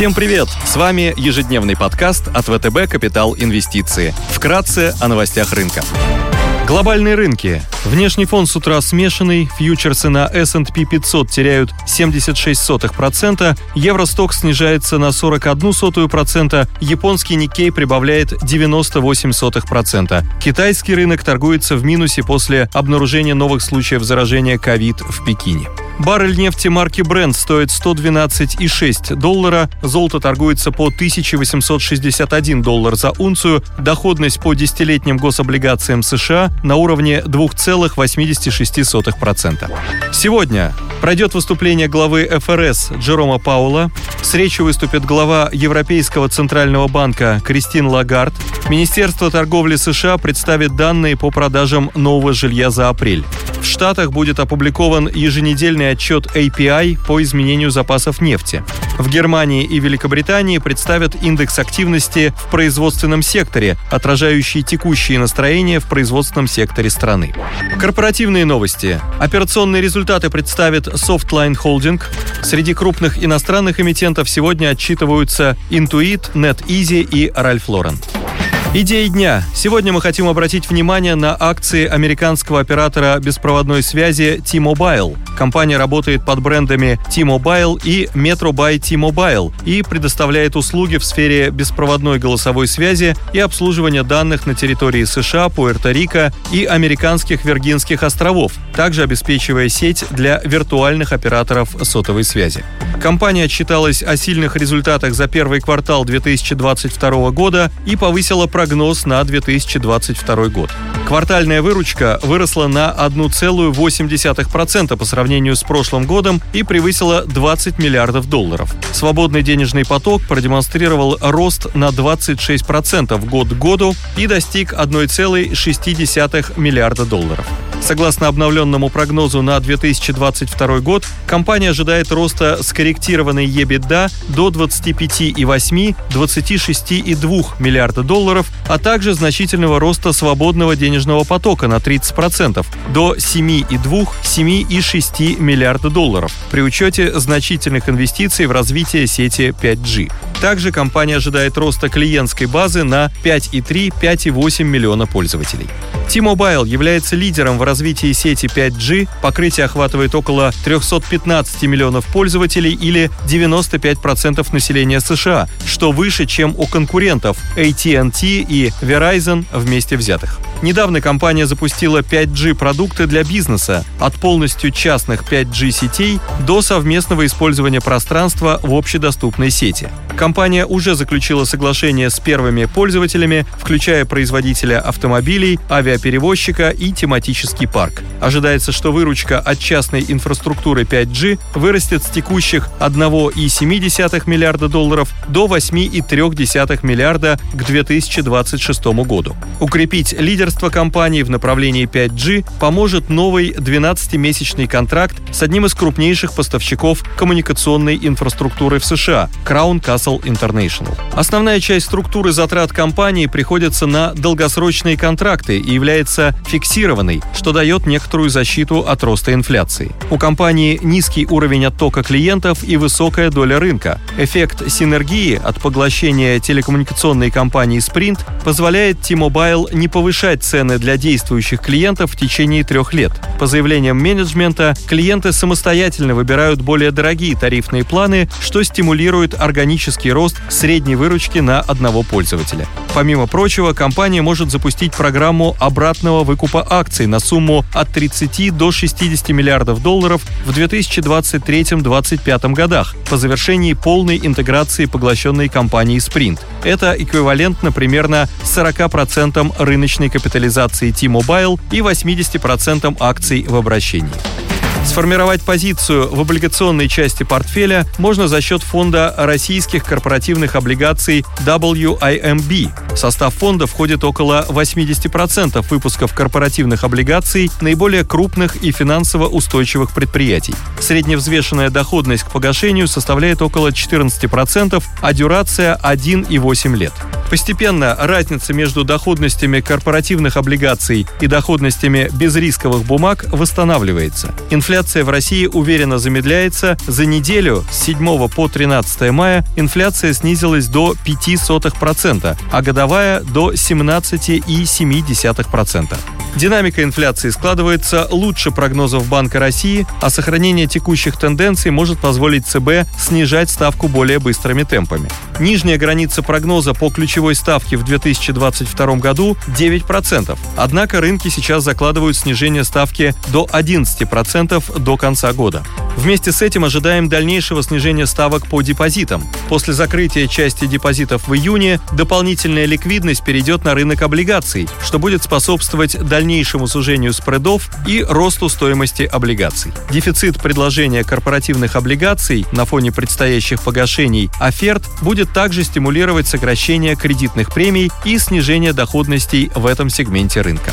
Всем привет! С вами ежедневный подкаст от ВТБ «Капитал Инвестиции». Вкратце о новостях рынка. Глобальные рынки. Внешний фон с утра смешанный, фьючерсы на S&P 500 теряют 76%, Евросток снижается на 41%, японский Никей прибавляет 98%. Китайский рынок торгуется в минусе после обнаружения новых случаев заражения ковид в Пекине. Баррель нефти марки Brent стоит 112,6 доллара, золото торгуется по 1861 доллар за унцию, доходность по десятилетним гособлигациям США на уровне 2,86%. Сегодня пройдет выступление главы ФРС Джерома Паула, с речью выступит глава Европейского центрального банка Кристин Лагард, Министерство торговли США представит данные по продажам нового жилья за апрель. В Штатах будет опубликован еженедельный отчет API по изменению запасов нефти. В Германии и Великобритании представят индекс активности в производственном секторе, отражающий текущие настроения в производственном секторе страны. Корпоративные новости. Операционные результаты представит Softline Holding. Среди крупных иностранных эмитентов сегодня отчитываются Intuit, NetEasy и Ralph Lauren. Идеи дня. Сегодня мы хотим обратить внимание на акции американского оператора беспроводной связи T-Mobile. Компания работает под брендами T-Mobile и Metro by T-Mobile и предоставляет услуги в сфере беспроводной голосовой связи и обслуживания данных на территории США, Пуэрто-Рико и американских Виргинских островов, также обеспечивая сеть для виртуальных операторов сотовой связи. Компания отчиталась о сильных результатах за первый квартал 2022 года и повысила прогноз на 2022 год. Квартальная выручка выросла на 1,8% по сравнению с прошлым годом и превысила 20 миллиардов долларов. Свободный денежный поток продемонстрировал рост на 26% год к году и достиг 1,6 миллиарда долларов. Согласно обновленному прогнозу на 2022 год, компания ожидает роста скорректированной EBITDA до 25,8-26,2 миллиарда долларов, а также значительного роста свободного денежного потока на 30% до 7,2-7,6 миллиарда долларов при учете значительных инвестиций в развитие сети 5G. Также компания ожидает роста клиентской базы на 5,3-5,8 миллиона пользователей. T-Mobile является лидером в развитии сети 5G. Покрытие охватывает около 315 миллионов пользователей или 95% населения США, что выше, чем у конкурентов AT&T и Verizon вместе взятых. Недавно компания запустила 5G-продукты для бизнеса, от полностью частных 5G-сетей до совместного использования пространства в общедоступной сети. Компания уже заключила соглашение с первыми пользователями, включая производителя автомобилей, авиаперевозчика и тематический парк. Ожидается, что выручка от частной инфраструктуры 5G вырастет с текущих 1,7 миллиарда долларов до 8,3 миллиарда к 2026 году. Укрепить лидерство компании в направлении 5G поможет новый 12-месячный контракт с одним из крупнейших поставщиков коммуникационной инфраструктуры в США – Crown Castle International. Основная часть структуры затрат компании приходится на долгосрочные контракты и является фиксированной, что дает некоторую защиту от роста инфляции. У компании низкий уровень оттока клиентов и высокая доля рынка. Эффект синергии от поглощения телекоммуникационной компании Sprint позволяет T-Mobile не повышать цены для действующих клиентов в течение трех лет. По заявлениям менеджмента, клиенты самостоятельно выбирают более дорогие тарифные планы, что стимулирует органический рост средней выручки на одного пользователя. Помимо прочего, компания может запустить программу обратного выкупа акций на сумму от 30 до 60 миллиардов долларов в 2023-2025 годах по завершении полной интеграции поглощенной компании Sprint. Это эквивалентно примерно 40% рыночной капитализации T-Mobile и 80% акций в обращении. Сформировать позицию в облигационной части портфеля можно за счет фонда российских корпоративных облигаций WIMB. В состав фонда входит около 80% выпусков корпоративных облигаций наиболее крупных и финансово устойчивых предприятий. Средневзвешенная доходность к погашению составляет около 14%, а дюрация 1,8 лет. Постепенно разница между доходностями корпоративных облигаций и доходностями безрисковых бумаг восстанавливается. Инфляция в России уверенно замедляется. За неделю с 7 по 13 мая инфляция снизилась до 0,05%, а годовая до 17,7%. Динамика инфляции складывается лучше прогнозов Банка России, а сохранение текущих тенденций может позволить ЦБ снижать ставку более быстрыми темпами. Нижняя граница прогноза по ключевой ставке в 2022 году 9%. Однако рынки сейчас закладывают снижение ставки до 11% до конца года. Вместе с этим ожидаем дальнейшего снижения ставок по депозитам. После закрытия части депозитов в июне дополнительная ликвидность перейдет на рынок облигаций, что будет способствовать дальнейшему сужению спредов и росту стоимости облигаций. Дефицит предложения корпоративных облигаций на фоне предстоящих погашений оферт будет также стимулировать сокращение кредитных премий и снижение доходностей в этом сегменте рынка.